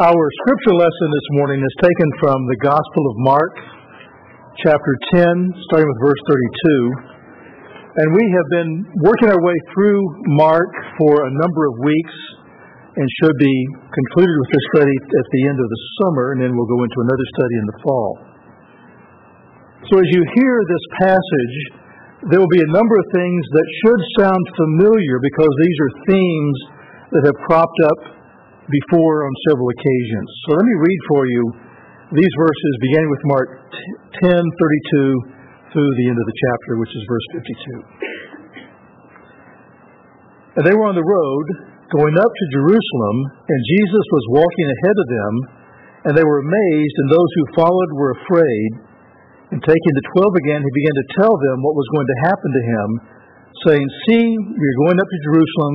Our scripture lesson this morning is taken from the Gospel of Mark, chapter 10, starting with verse 32. And we have been working our way through Mark for a number of weeks and should be concluded with this study at the end of the summer, and then we'll go into another study in the fall. So as you hear this passage, there will be a number of things that should sound familiar because these are themes that have cropped up before on several occasions. So let me read for you these verses beginning with Mark 10:32 through the end of the chapter, which is verse 52. And they were on the road going up to Jerusalem, and Jesus was walking ahead of them, and they were amazed, and those who followed were afraid. And taking the twelve again, he began to tell them what was going to happen to him, saying, See, we are going up to Jerusalem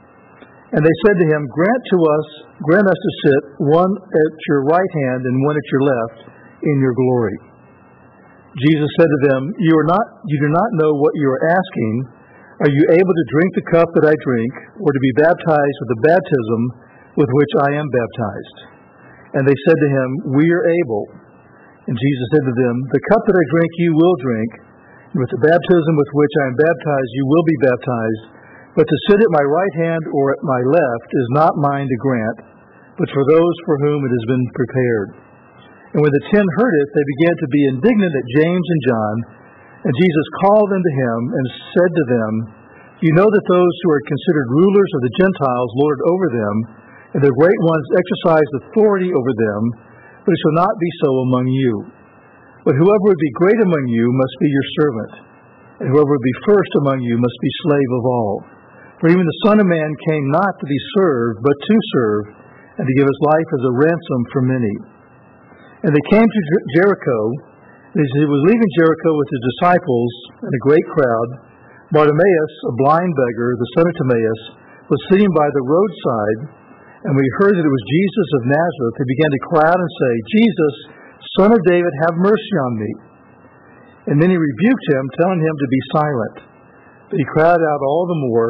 And they said to him, Grant to us, grant us to sit one at your right hand and one at your left in your glory. Jesus said to them, You are not you do not know what you are asking. Are you able to drink the cup that I drink, or to be baptized with the baptism with which I am baptized? And they said to him, We are able. And Jesus said to them, The cup that I drink you will drink, and with the baptism with which I am baptized you will be baptized. But to sit at my right hand or at my left is not mine to grant, but for those for whom it has been prepared. And when the ten heard it, they began to be indignant at James and John. And Jesus called unto him and said to them, You know that those who are considered rulers of the Gentiles lord over them, and their great ones exercise authority over them, but it shall not be so among you. But whoever would be great among you must be your servant, and whoever would be first among you must be slave of all. For even the Son of Man came not to be served, but to serve, and to give his life as a ransom for many. And they came to Jericho, and he was leaving Jericho with his disciples and a great crowd, Bartimaeus, a blind beggar, the son of Timaeus, was sitting by the roadside, and when he heard that it was Jesus of Nazareth, he began to cry out and say, Jesus, son of David, have mercy on me. And then he rebuked him, telling him to be silent. But he cried out all the more,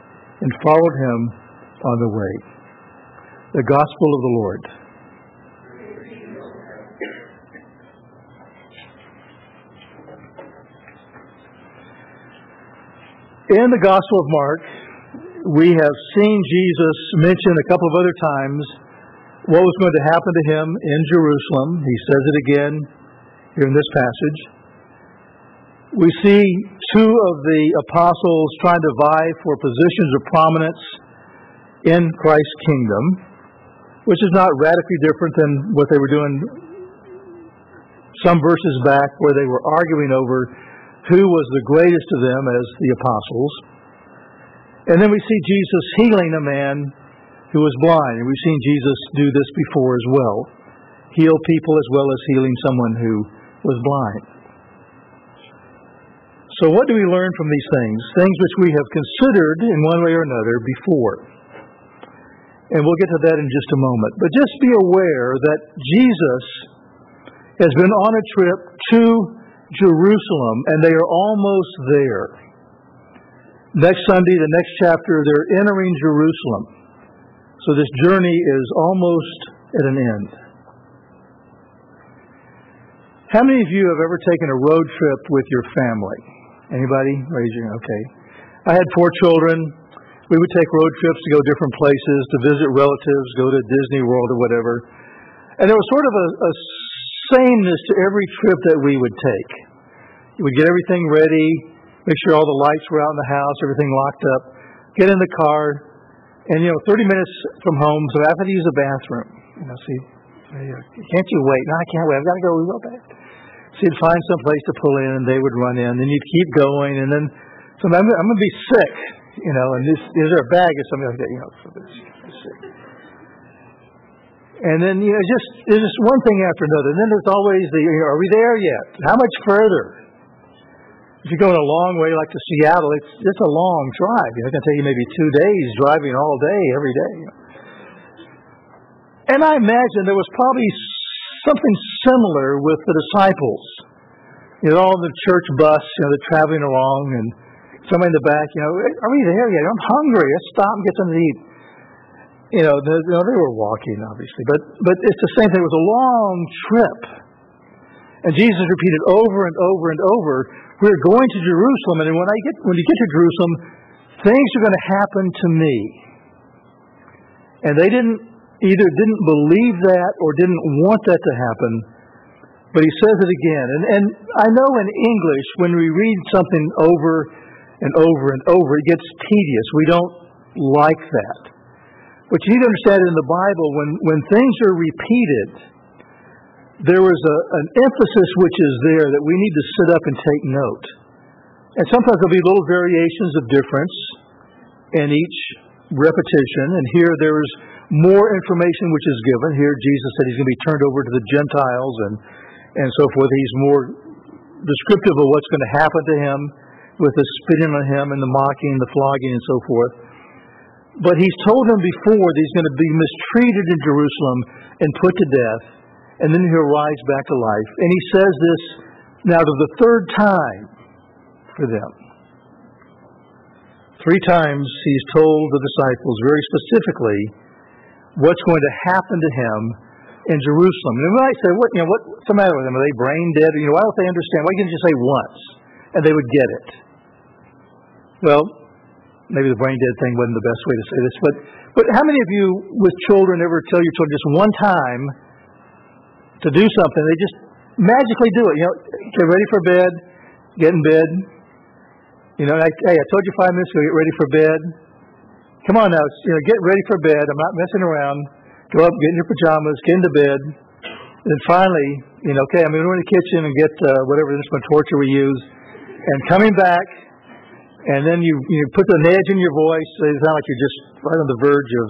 and followed him on the way. The Gospel of the Lord. In the Gospel of Mark, we have seen Jesus mention a couple of other times what was going to happen to him in Jerusalem. He says it again here in this passage we see two of the apostles trying to vie for positions of prominence in Christ's kingdom, which is not radically different than what they were doing some verses back where they were arguing over who was the greatest of them as the apostles. And then we see Jesus healing a man who was blind, and we've seen Jesus do this before as well heal people as well as healing someone who was blind. So, what do we learn from these things? Things which we have considered in one way or another before. And we'll get to that in just a moment. But just be aware that Jesus has been on a trip to Jerusalem, and they are almost there. Next Sunday, the next chapter, they're entering Jerusalem. So this journey is almost at an end. How many of you have ever taken a road trip with your family? Anybody? Raise your hand. Okay. I had four children. We would take road trips to go different places, to visit relatives, go to Disney World or whatever. And there was sort of a, a sameness to every trip that we would take. We'd get everything ready, make sure all the lights were out in the house, everything locked up, get in the car, and you know, 30 minutes from home, so I have to use the bathroom. You know, see, can't you wait? No, I can't wait. I've got to go. Go back. So you'd find some place to pull in, and they would run in. Then you'd keep going, and then so I'm, I'm going to be sick, you know, and this, is there a bag or something like that, you know, this, sick. And then, you know, just, there's just one thing after another. And then there's always the, you know, are we there yet? How much further? If you're going a long way like to Seattle, it's, it's a long drive. You know, going to take you maybe two days driving all day, every day. You know. And I imagine there was probably something similar with the disciples. You know, all the church bus, you know, they're traveling along, and somebody in the back, you know, are we there yet? I'm hungry. Let's stop and get something to eat. You know, they, you know, they were walking, obviously, but but it's the same thing. It was a long trip, and Jesus repeated over and over and over, "We're going to Jerusalem, and when I get when you get to Jerusalem, things are going to happen to me." And they didn't either didn't believe that or didn't want that to happen. But he says it again. And, and I know in English, when we read something over and over and over, it gets tedious. We don't like that. But you need to understand in the Bible, when, when things are repeated, there is a, an emphasis which is there that we need to sit up and take note. And sometimes there'll be little variations of difference in each repetition. And here there's more information which is given. Here Jesus said he's going to be turned over to the Gentiles and, and so forth. He's more descriptive of what's going to happen to him with the spitting on him and the mocking, and the flogging, and so forth. But he's told him before that he's going to be mistreated in Jerusalem and put to death, and then he'll rise back to life. And he says this now to the third time for them. Three times he's told the disciples very specifically what's going to happen to him in Jerusalem. And when I say, what, you know, what's the matter with them? Are they brain dead? You know, why don't they understand? Why can't you say once and they would get it? Well, maybe the brain dead thing wasn't the best way to say this, but but how many of you with children ever tell your children just one time to do something? They just magically do it. You know, get ready for bed, get in bed. You know, like, hey, I told you five minutes ago, get ready for bed. Come on now, you know, get ready for bed. I'm not messing around. Go up, get in your pajamas, get into bed. And finally, you know, okay, I'm going to go in the kitchen and get uh, whatever instrument torture we use. And coming back, and then you you put an edge in your voice. It sounds like you're just right on the verge of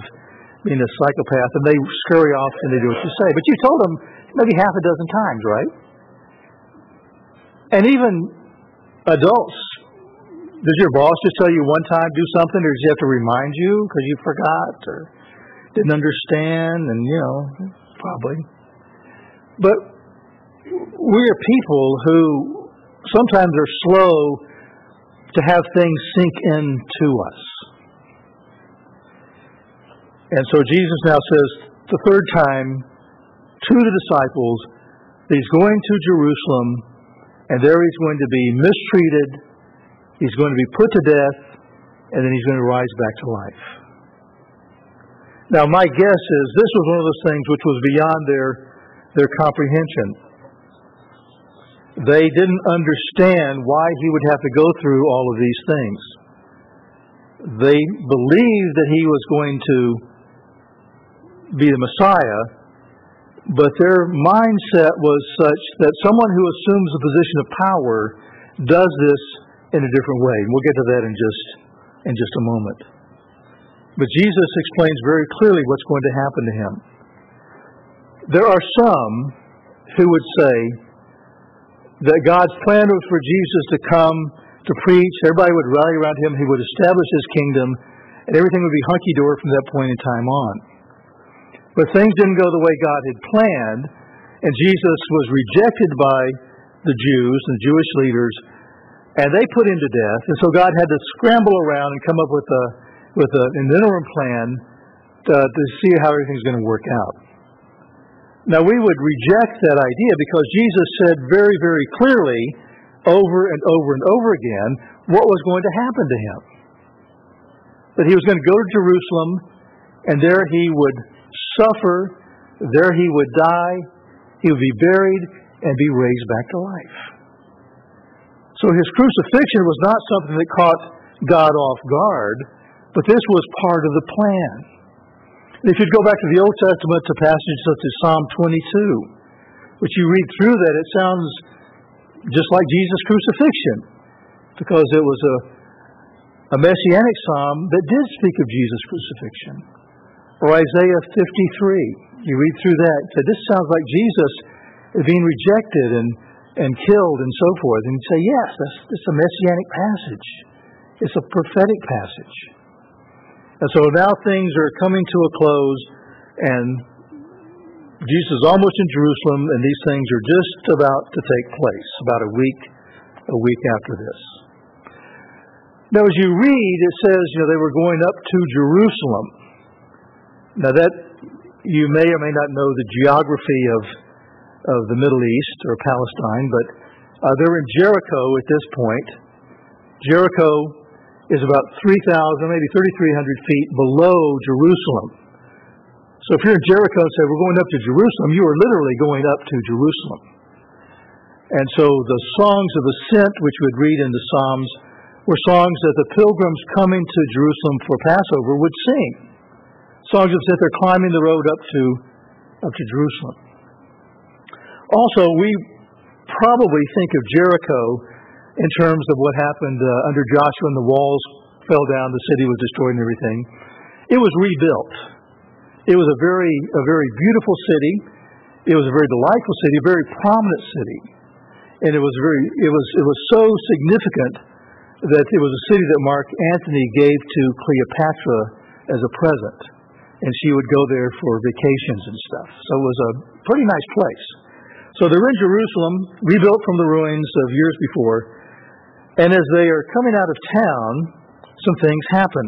being a psychopath, and they scurry off and they do what you say. But you told them maybe half a dozen times, right? And even adults, does your boss just tell you one time do something, or does he have to remind you because you forgot or didn't understand? And you know, probably. But we are people who sometimes are slow to have things sink into us. And so Jesus now says the third time to the disciples that he's going to Jerusalem and there he's going to be mistreated, he's going to be put to death, and then he's going to rise back to life. Now, my guess is this was one of those things which was beyond their, their comprehension they didn't understand why he would have to go through all of these things. They believed that he was going to be the Messiah, but their mindset was such that someone who assumes a position of power does this in a different way. And We'll get to that in just in just a moment. But Jesus explains very clearly what's going to happen to him. There are some who would say, that God's plan was for Jesus to come to preach. Everybody would rally around him. He would establish his kingdom, and everything would be hunky dory from that point in time on. But things didn't go the way God had planned, and Jesus was rejected by the Jews and Jewish leaders, and they put him to death. And so God had to scramble around and come up with a with a, an interim plan to, to see how everything's going to work out. Now, we would reject that idea because Jesus said very, very clearly, over and over and over again, what was going to happen to him. That he was going to go to Jerusalem, and there he would suffer, there he would die, he would be buried, and be raised back to life. So his crucifixion was not something that caught God off guard, but this was part of the plan. If you'd go back to the Old Testament to passages such as Psalm 22, which you read through that, it sounds just like Jesus' crucifixion, because it was a, a messianic psalm that did speak of Jesus' crucifixion. Or Isaiah 53, you read through that, so this sounds like Jesus being rejected and, and killed and so forth. And you say, yes, that's, that's a messianic passage. It's a prophetic passage. And so now things are coming to a close, and Jesus is almost in Jerusalem, and these things are just about to take place, about a week, a week after this. Now, as you read, it says, you know, they were going up to Jerusalem. Now, that you may or may not know the geography of of the Middle East or Palestine, but uh, they're in Jericho at this point. Jericho is about 3,000, maybe 3,300 feet below Jerusalem. So if you're in Jericho and say, we're going up to Jerusalem, you are literally going up to Jerusalem. And so the songs of ascent, which we would read in the Psalms, were songs that the pilgrims coming to Jerusalem for Passover would sing. Songs of ascent, they're climbing the road up to, up to Jerusalem. Also, we probably think of Jericho in terms of what happened uh, under Joshua and the walls fell down, the city was destroyed and everything. It was rebuilt. It was a very, a very beautiful city. It was a very delightful city, a very prominent city. And it was very, it was, it was so significant that it was a city that Mark Antony gave to Cleopatra as a present. And she would go there for vacations and stuff. So it was a pretty nice place. So they're in Jerusalem, rebuilt from the ruins of years before. And as they are coming out of town, some things happen.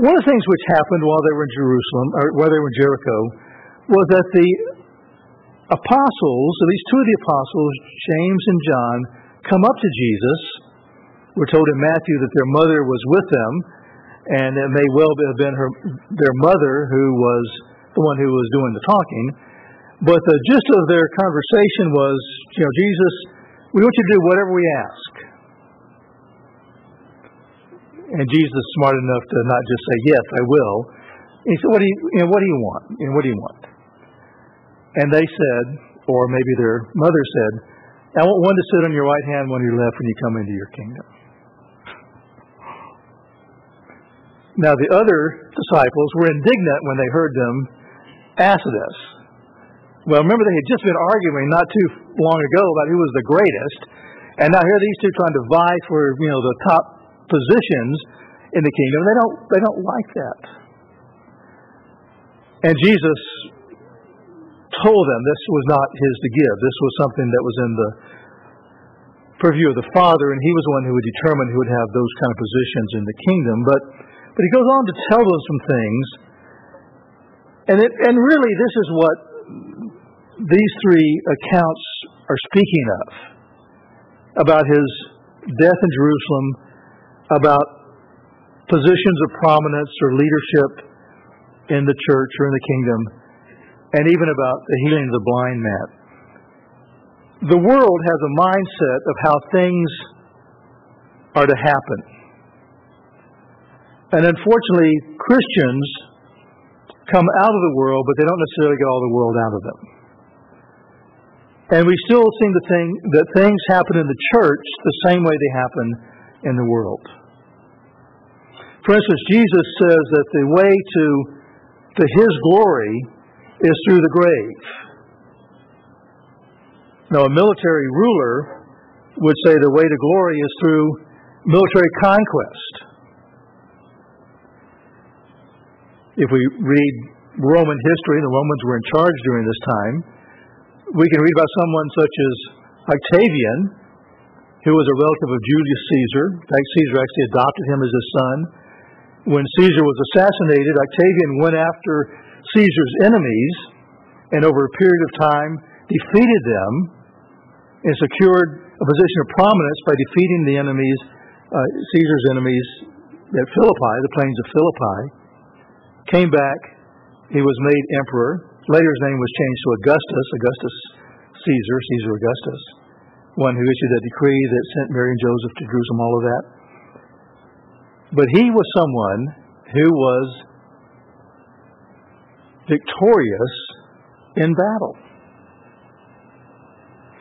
One of the things which happened while they were in Jerusalem, or while they were in Jericho, was that the apostles, at least two of the apostles, James and John, come up to Jesus. We're told in Matthew that their mother was with them, and it may well have been her, their mother who was the one who was doing the talking. But the gist of their conversation was, you know, Jesus, we want you to do whatever we ask. And Jesus is smart enough to not just say, yes, I will. He said, what do you, you know, what do you want? You know, what do you want? And they said, or maybe their mother said, I want one to sit on your right hand, one on your left when you come into your kingdom. Now the other disciples were indignant when they heard them ask this. Well, remember they had just been arguing not too long ago about who was the greatest, and now here these two trying to vie for you know the top positions in the kingdom. They don't they don't like that. And Jesus told them this was not his to give. This was something that was in the purview of the Father, and he was the one who would determine who would have those kind of positions in the kingdom. But but he goes on to tell them some things, and it, and really this is what these three accounts are speaking of about his death in Jerusalem, about positions of prominence or leadership in the church or in the kingdom, and even about the healing of the blind man. The world has a mindset of how things are to happen. And unfortunately, Christians come out of the world, but they don't necessarily get all the world out of them. And we still seem to think that things happen in the church the same way they happen in the world. For instance, Jesus says that the way to, to his glory is through the grave. Now, a military ruler would say the way to glory is through military conquest. If we read Roman history, the Romans were in charge during this time we can read about someone such as Octavian, who was a relative of Julius Caesar. In fact, Caesar actually adopted him as his son. When Caesar was assassinated, Octavian went after Caesar's enemies and over a period of time defeated them and secured a position of prominence by defeating the enemies, uh, Caesar's enemies at Philippi, the plains of Philippi. Came back, he was made emperor, Later, his name was changed to Augustus. Augustus Caesar, Caesar Augustus, one who issued that decree that sent Mary and Joseph to Jerusalem, all of that. But he was someone who was victorious in battle.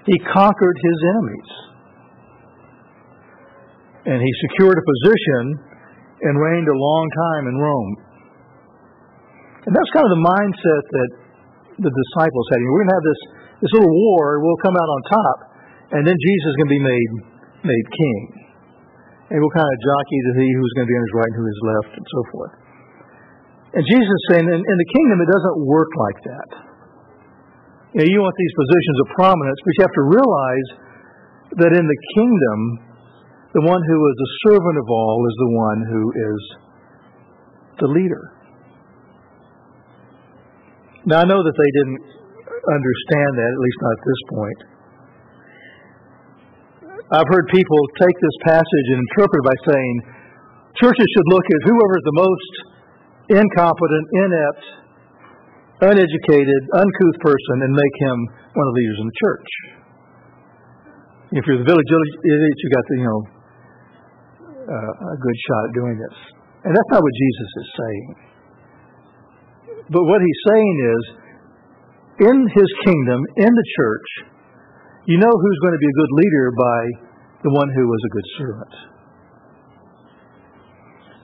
He conquered his enemies. And he secured a position and reigned a long time in Rome. And that's kind of the mindset that the disciples had. We're going to have this, this little war, we'll come out on top, and then Jesus is going to be made, made king. And we'll kind of jockey to see who's going to be on his right and who is left, and so forth. And Jesus is saying, in, in the kingdom, it doesn't work like that. You, know, you want these positions of prominence, but you have to realize that in the kingdom, the one who is the servant of all is the one who is the leader. Now, I know that they didn't understand that, at least not at this point. I've heard people take this passage and interpret it by saying churches should look at whoever is the most incompetent, inept, uneducated, uncouth person and make him one of the leaders in the church. If you're the village idiot, you got the, you know, uh, a good shot at doing this. And that's not what Jesus is saying. But what he's saying is, in his kingdom, in the church, you know who's going to be a good leader by the one who was a good servant.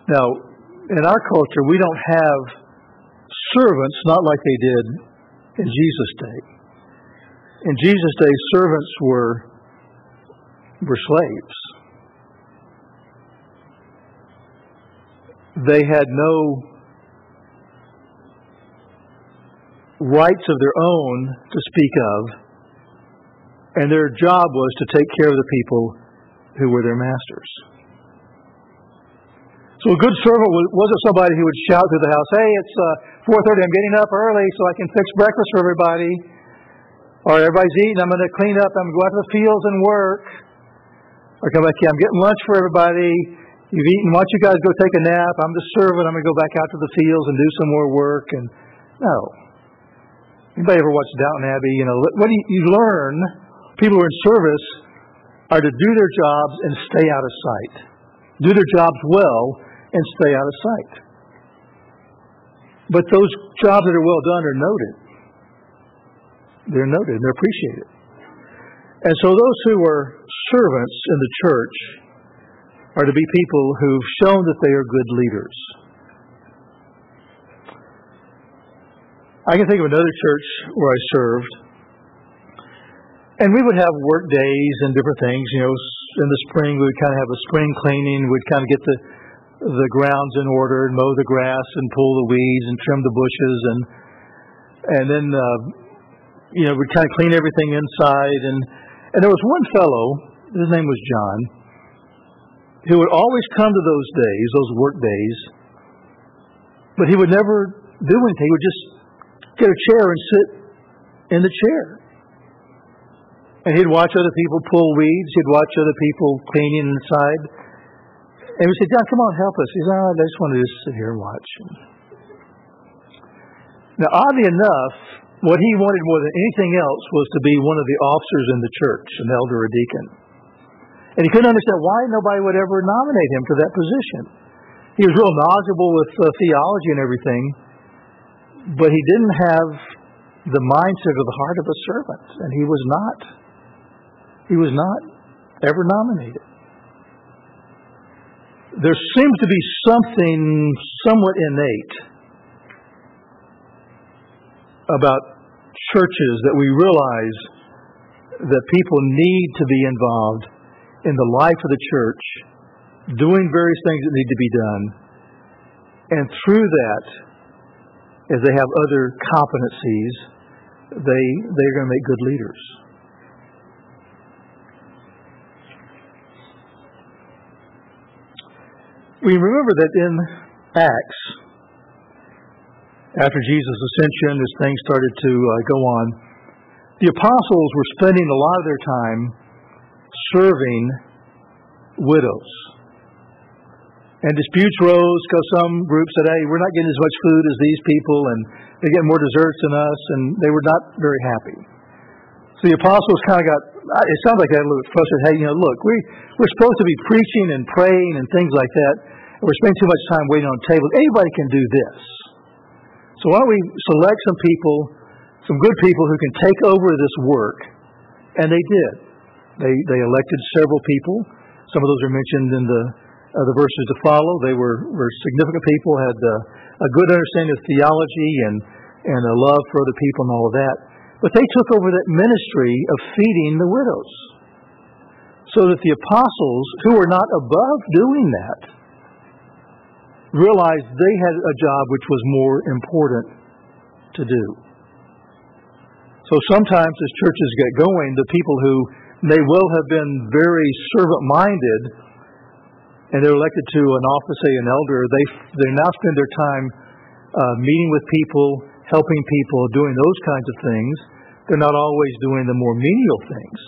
Now, in our culture, we don't have servants not like they did in Jesus' day. In Jesus' day, servants were were slaves. They had no rights of their own to speak of, and their job was to take care of the people who were their masters. So a good servant wasn't somebody who would shout through the house, "Hey, it's uh, 4:30. I'm getting up early so I can fix breakfast for everybody." Or everybody's eating. I'm going to clean up. I'm going to go out to the fields and work. Or come back here. I'm getting lunch for everybody. You've eaten. Why don't you guys go take a nap? I'm the servant. I'm going to go back out to the fields and do some more work. And no. Anybody ever watched Downton Abbey? You know what you, you learn. People who are in service are to do their jobs and stay out of sight. Do their jobs well and stay out of sight. But those jobs that are well done are noted. They're noted and they're appreciated. And so those who are servants in the church are to be people who've shown that they are good leaders. I can think of another church where I served, and we would have work days and different things. You know, in the spring we would kind of have a spring cleaning. We'd kind of get the the grounds in order and mow the grass and pull the weeds and trim the bushes and and then uh, you know we'd kind of clean everything inside and and there was one fellow his name was John who would always come to those days those work days but he would never do anything he would just get a chair and sit in the chair and he'd watch other people pull weeds he'd watch other people cleaning inside and we said, John, come on, help us. He said, oh, I just want to just sit here and watch. Now, oddly enough, what he wanted more than anything else was to be one of the officers in the church, an elder or deacon. And he couldn't understand why nobody would ever nominate him for that position. He was real knowledgeable with uh, theology and everything, but he didn't have the mindset or the heart of a servant, and he was not. He was not ever nominated there seems to be something somewhat innate about churches that we realize that people need to be involved in the life of the church, doing various things that need to be done. And through that, as they have other competencies, they, they're going to make good leaders. we remember that in Acts, after Jesus' ascension, as things started to uh, go on, the apostles were spending a lot of their time serving widows. And disputes rose because some groups said, hey, we're not getting as much food as these people, and they're getting more desserts than us, and they were not very happy. So the apostles kind of got, it sounds like they had a little bit frustrated. Hey, you know, look, we, we're supposed to be preaching and praying and things like that. And we're spending too much time waiting on tables. Anybody can do this. So why don't we select some people, some good people who can take over this work? And they did. They, they elected several people. Some of those are mentioned in the, the verses to follow. They were, were significant people, had uh, a good understanding of theology and, and a love for other people and all of that. But they took over that ministry of feeding the widows. So that the apostles, who were not above doing that, realized they had a job which was more important to do. So sometimes as churches get going, the people who may well have been very servant minded and they're elected to an office, say an elder, they, they now spend their time uh, meeting with people, helping people, doing those kinds of things. They're not always doing the more menial things.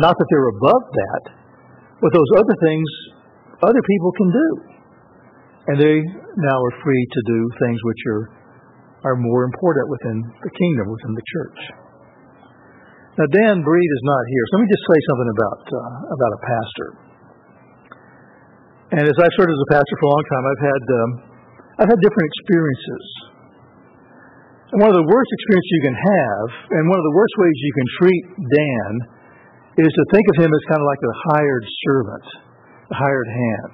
Not that they're above that, but those other things other people can do. And they now are free to do things which are, are more important within the kingdom, within the church. Now, Dan Breed is not here, so let me just say something about, uh, about a pastor. And as I've served as a pastor for a long time, I've had, um, I've had different experiences. And one of the worst experiences you can have, and one of the worst ways you can treat Dan, is to think of him as kind of like a hired servant, a hired hand.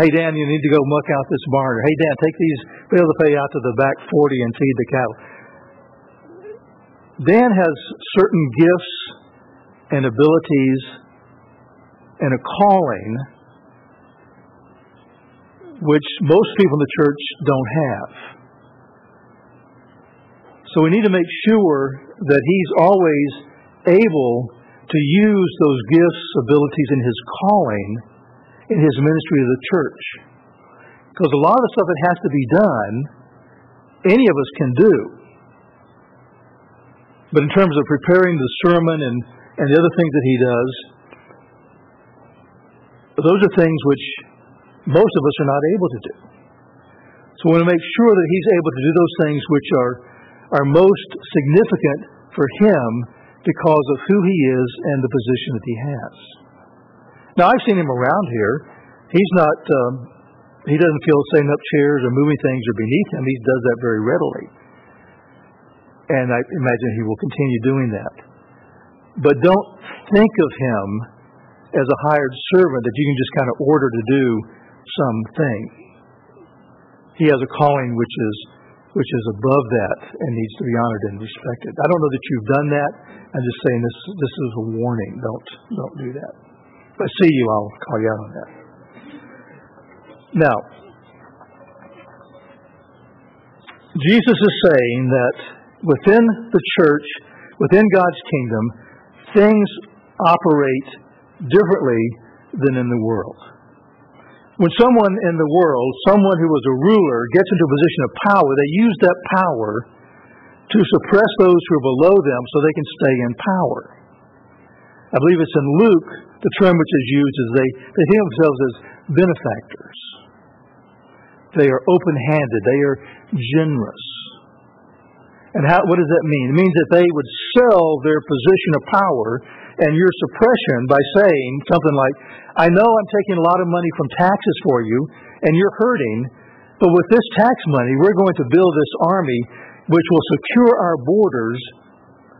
Hey, Dan, you need to go muck out this barn. Or, hey, Dan, take these bales of hay out to the back 40 and feed the cattle. Dan has certain gifts and abilities and a calling which most people in the church don't have. So we need to make sure that he's always able to use those gifts, abilities, and his calling in his ministry to the church. Because a lot of the stuff that has to be done, any of us can do. But in terms of preparing the sermon and, and the other things that he does, those are things which most of us are not able to do. So we want to make sure that he's able to do those things which are, are most significant for him because of who he is and the position that he has. Now, I've seen him around here. He's not, um, he doesn't feel setting up chairs or moving things are beneath him. He does that very readily. And I imagine he will continue doing that. But don't think of him as a hired servant that you can just kind of order to do something. He has a calling which is which is above that and needs to be honored and respected. I don't know that you've done that. I'm just saying this this is a warning. Don't don't do that. If I see you, I'll call you out on that. Now, Jesus is saying that within the church, within God's kingdom, things operate differently than in the world. When someone in the world, someone who was a ruler, gets into a position of power, they use that power to suppress those who are below them so they can stay in power. I believe it's in Luke, the term which is used is they, they think of themselves as benefactors. They are open handed, they are generous. And how, what does that mean? It means that they would sell their position of power and your suppression by saying something like, I know I'm taking a lot of money from taxes for you, and you're hurting, but with this tax money, we're going to build this army which will secure our borders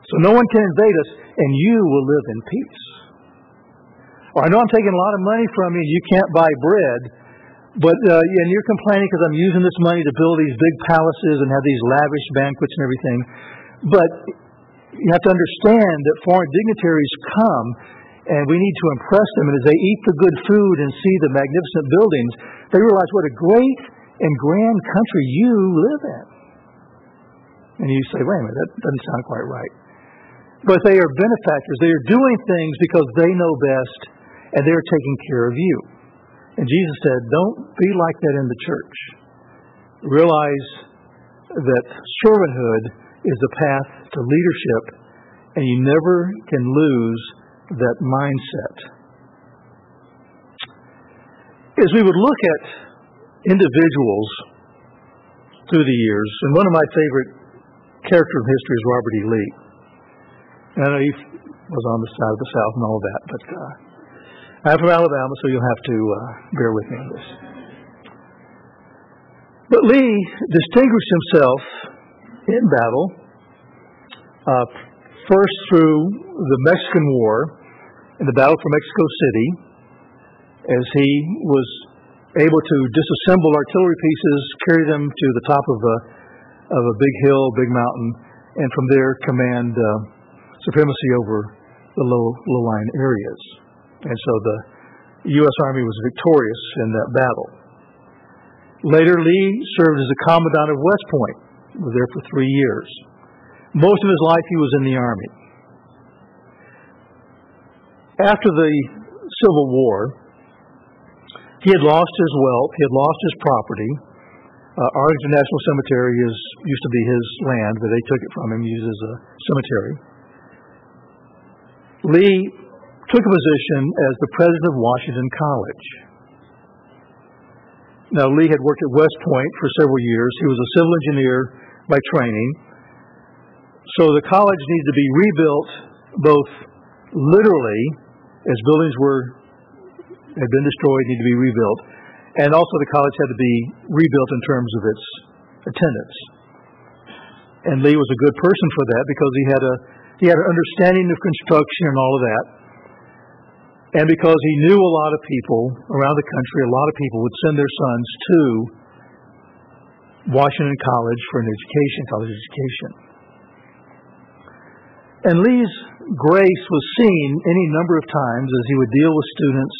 so no one can invade us, and you will live in peace. Or I know I'm taking a lot of money from you, and you can't buy bread, but uh, and you're complaining because I'm using this money to build these big palaces and have these lavish banquets and everything. But you have to understand that foreign dignitaries come and we need to impress them. And as they eat the good food and see the magnificent buildings, they realize what a great and grand country you live in. And you say, wait a minute, that doesn't sound quite right. But they are benefactors. They are doing things because they know best and they're taking care of you. And Jesus said, don't be like that in the church. Realize that servanthood is the path to leadership, and you never can lose that mindset. As we would look at individuals through the years, and one of my favorite characters in history is Robert E. Lee. I know he was on the side of the South and all that, but uh, I'm from Alabama, so you'll have to uh, bear with me on this. But Lee distinguished himself in battle, uh, first through the Mexican War and the battle for Mexico City, as he was able to disassemble artillery pieces, carry them to the top of a of a big hill, big mountain, and from there command uh, supremacy over the low low lying areas. And so the U.S. Army was victorious in that battle. Later, Lee served as a commandant of West Point. Was there for three years. Most of his life, he was in the Army. After the Civil War, he had lost his wealth, he had lost his property. Uh, Arlington National Cemetery is used to be his land, but they took it from him, used as a cemetery. Lee took a position as the president of Washington College. Now, Lee had worked at West Point for several years. He was a civil engineer by training. So the college needed to be rebuilt both literally, as buildings were had been destroyed, needed to be rebuilt, and also the college had to be rebuilt in terms of its attendance. And Lee was a good person for that because he had a he had an understanding of construction and all of that. And because he knew a lot of people around the country, a lot of people would send their sons to Washington College for an education, college education. And Lee's grace was seen any number of times as he would deal with students,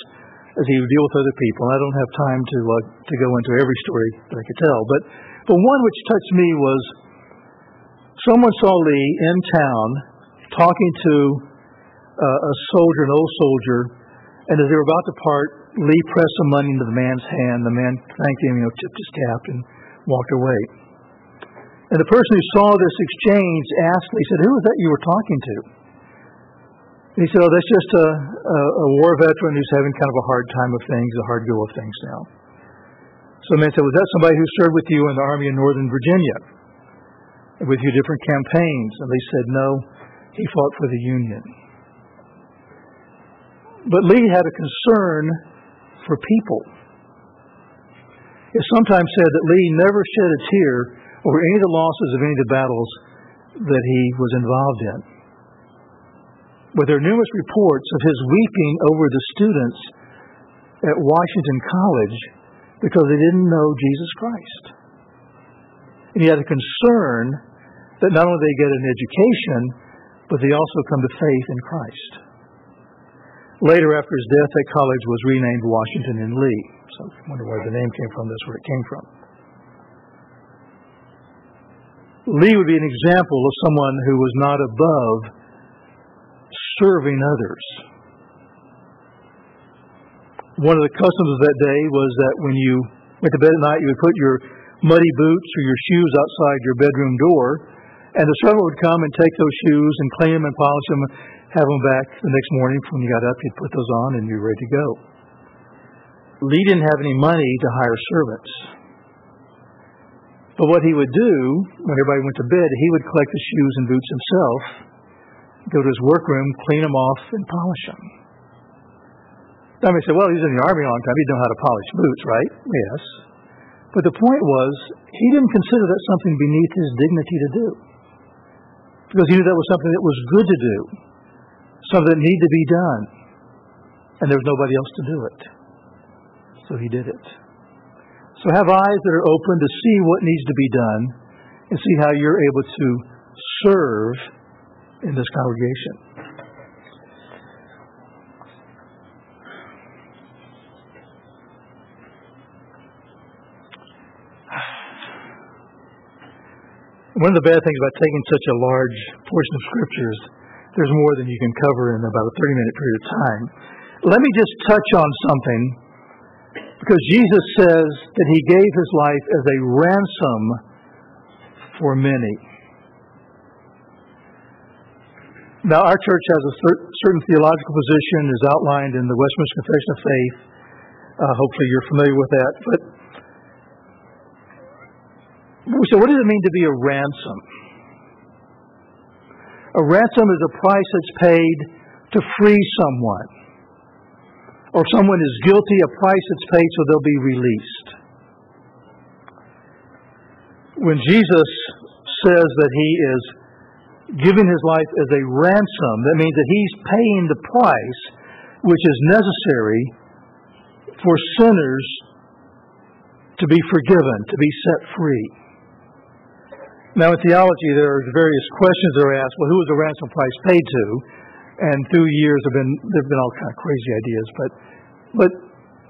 as he would deal with other people. I don't have time to uh, to go into every story that I could tell, but but one which touched me was someone saw Lee in town talking to uh, a soldier, an old soldier, and as they were about to part, Lee pressed some money into the man's hand. The man thanked him, you know, tipped his cap, and walked away. And the person who saw this exchange asked, he said, Who was that you were talking to? And he said, Oh, that's just a, a, a war veteran who's having kind of a hard time of things, a hard go of things now. So the man said, Was that somebody who served with you in the Army in Northern Virginia? With your different campaigns? And they said, No, he fought for the Union. But Lee had a concern for people. It's sometimes said that Lee never shed a tear over any of the losses of any of the battles that he was involved in. But there are numerous reports of his weeping over the students at Washington College because they didn't know Jesus Christ. And he had a concern that not only they get an education, but they also come to faith in Christ. Later, after his death, that college was renamed Washington and Lee. So I wonder where the name came from. That's where it came from. Lee would be an example of someone who was not above serving others. One of the customs of that day was that when you went to bed at night, you would put your muddy boots or your shoes outside your bedroom door, and the servant would come and take those shoes and clean them and polish them, have them back the next morning. When you got up, you'd put those on and you're ready to go. Lee didn't have any money to hire servants. But what he would do when everybody went to bed, he would collect the shoes and boots himself, go to his workroom, clean them off, and polish them. May say, well, he's in the army a long time. He'd know how to polish boots, right? Yes. But the point was, he didn't consider that something beneath his dignity to do. Because he knew that was something that was good to do, something that needed to be done. And there was nobody else to do it. So he did it. So have eyes that are open to see what needs to be done and see how you're able to serve in this congregation. One of the bad things about taking such a large portion of scriptures, there's more than you can cover in about a 30 minute period of time. Let me just touch on something because Jesus says that he gave his life as a ransom for many. Now, our church has a certain theological position, is outlined in the Westminster Confession of Faith. Uh, hopefully, you're familiar with that. But so, what does it mean to be a ransom? A ransom is a price that's paid to free someone. Or someone is guilty, a price is paid so they'll be released. When Jesus says that he is giving his life as a ransom, that means that he's paying the price which is necessary for sinners to be forgiven, to be set free. Now, in theology, there are various questions that are asked. Well, who was the ransom price paid to? And through years, have been there have been all kind of crazy ideas, but but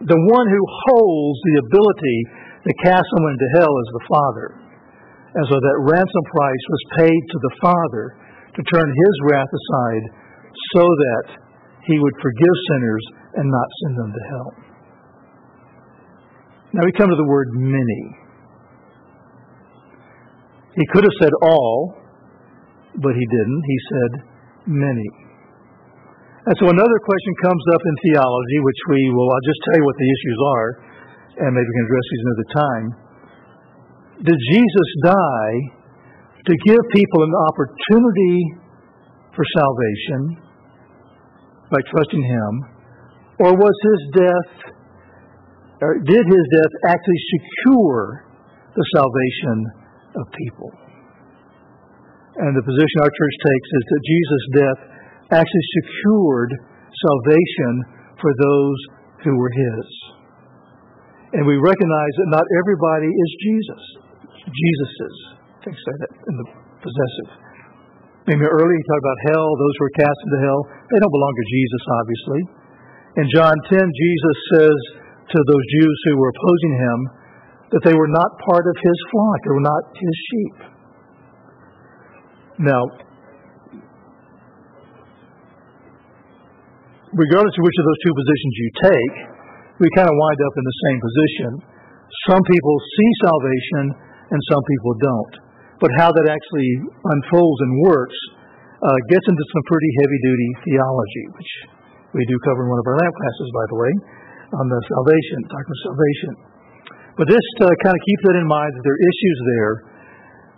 the one who holds the ability to cast someone into hell is the Father. And so that ransom price was paid to the Father to turn his wrath aside so that he would forgive sinners and not send them to hell. Now we come to the word many. He could have said all, but he didn't. He said many. And so another question comes up in theology, which we will, I'll just tell you what the issues are, and maybe we can address these another time. Did Jesus die to give people an opportunity for salvation by trusting Him, or was His death, or did His death actually secure the salvation of people? And the position our church takes is that Jesus' death actually secured salvation for those who were His. And we recognize that not everybody is Jesus. Jesus's. I think say that in the possessive. Maybe earlier he talked about hell, those who are cast into hell. They don't belong to Jesus, obviously. In John 10, Jesus says to those Jews who were opposing him that they were not part of his flock, they were not his sheep. Now, regardless of which of those two positions you take, we kind of wind up in the same position. Some people see salvation and some people don't. But how that actually unfolds and works uh, gets into some pretty heavy duty theology, which we do cover in one of our lab classes, by the way, on the salvation, talking about salvation. But just uh, kind of keep that in mind that there are issues there.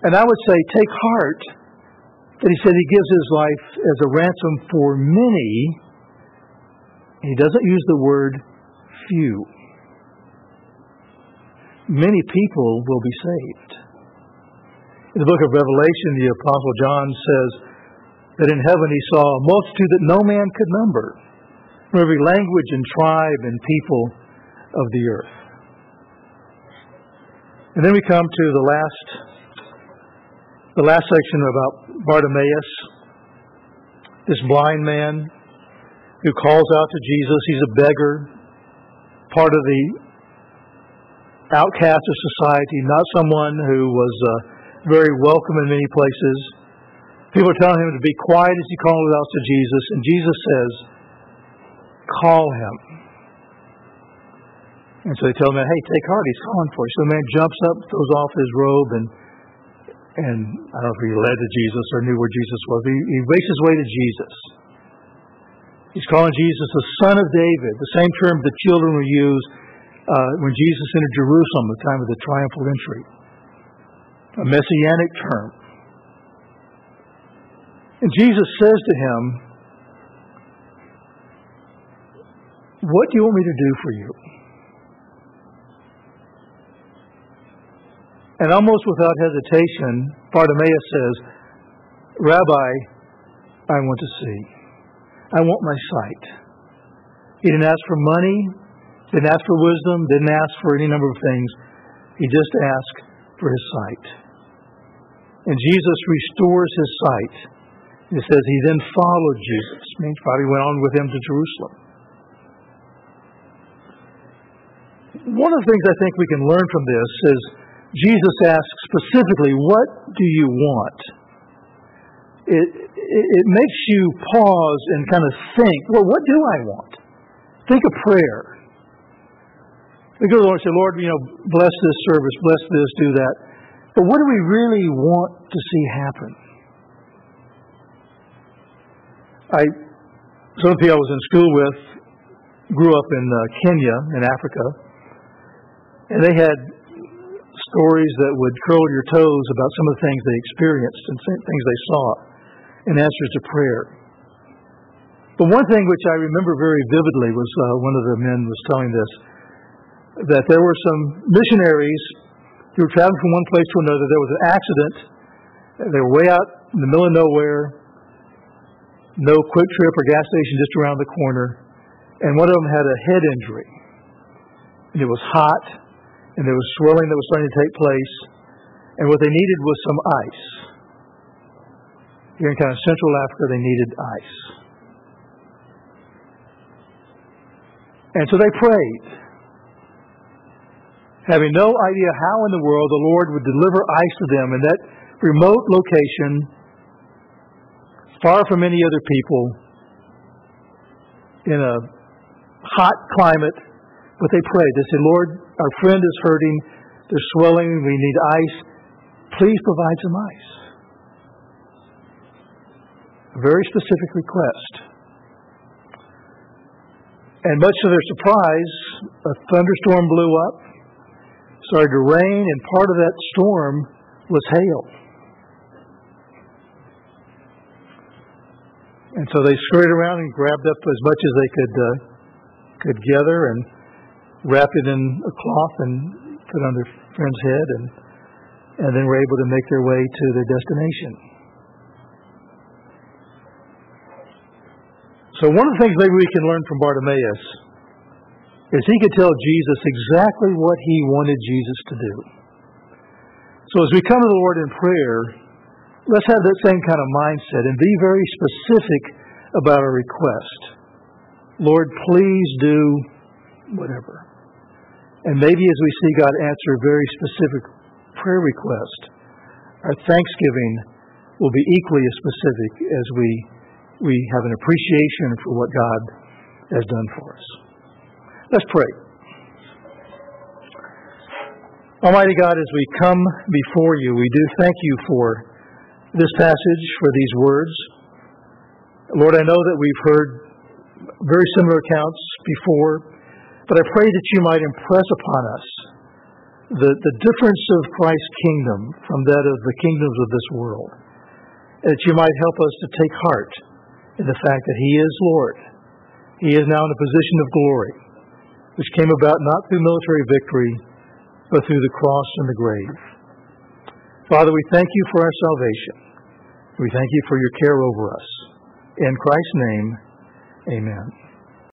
And I would say, take heart that he said he gives his life as a ransom for many. He doesn't use the word few. Many people will be saved. In the book of Revelation, the Apostle John says that in heaven he saw a multitude that no man could number, from every language and tribe and people of the earth. And then we come to the last the last section about Bartimaeus, this blind man who calls out to Jesus. He's a beggar, part of the outcast of society, not someone who was uh, very welcome in many places. People are telling him to be quiet as he calls out to Jesus, and Jesus says, Call him. And so they tell him, Hey, take heart, he's calling for you. So the man jumps up, throws off his robe, and and I don't know if he led to Jesus or knew where Jesus was. He, he makes his way to Jesus. He's calling Jesus the Son of David, the same term the children will use uh, when Jesus entered Jerusalem at the time of the triumphal entry. A messianic term. And Jesus says to him, What do you want me to do for you? And almost without hesitation, Bartimaeus says, Rabbi, I want to see. I want my sight. He didn't ask for money, didn't ask for wisdom, didn't ask for any number of things. He just asked for his sight. And Jesus restores his sight. It says he then followed Jesus, means probably went on with him to Jerusalem. One of the things I think we can learn from this is Jesus asks specifically, What do you want? It, it, makes you pause and kind of think, Well, what do I want? Think of prayer. We go to the Lord and say, Lord, you know, bless this service, bless this, do that. But what do we really want to see happen? I, some of the people I was in school with grew up in uh, Kenya, in Africa, and they had stories that would curl your toes about some of the things they experienced and things they saw. And answers to prayer. But one thing which I remember very vividly was uh, one of the men was telling this that there were some missionaries who were traveling from one place to another. There was an accident. They were way out in the middle of nowhere, no quick trip or gas station just around the corner, and one of them had a head injury. And it was hot, and there was swelling that was starting to take place, and what they needed was some ice. Here in kind of Central Africa, they needed ice. And so they prayed, having no idea how in the world the Lord would deliver ice to them in that remote location, far from any other people, in a hot climate. But they prayed. They said, Lord, our friend is hurting. They're swelling. We need ice. Please provide some ice. Very specific request. And much to their surprise, a thunderstorm blew up, started to rain, and part of that storm was hail. And so they scurried around and grabbed up as much as they could uh, could gather and wrapped it in a cloth and put on their friend's head, and and then were able to make their way to their destination. So one of the things maybe we can learn from Bartimaeus is he could tell Jesus exactly what he wanted Jesus to do. So as we come to the Lord in prayer, let's have that same kind of mindset and be very specific about our request. Lord, please do whatever. And maybe as we see God answer a very specific prayer request, our thanksgiving will be equally as specific as we we have an appreciation for what God has done for us. Let's pray. Almighty God, as we come before you, we do thank you for this passage, for these words. Lord, I know that we've heard very similar accounts before, but I pray that you might impress upon us the, the difference of Christ's kingdom from that of the kingdoms of this world. That you might help us to take heart in the fact that He is Lord. He is now in a position of glory, which came about not through military victory, but through the cross and the grave. Father, we thank you for our salvation. We thank you for your care over us. In Christ's name, amen.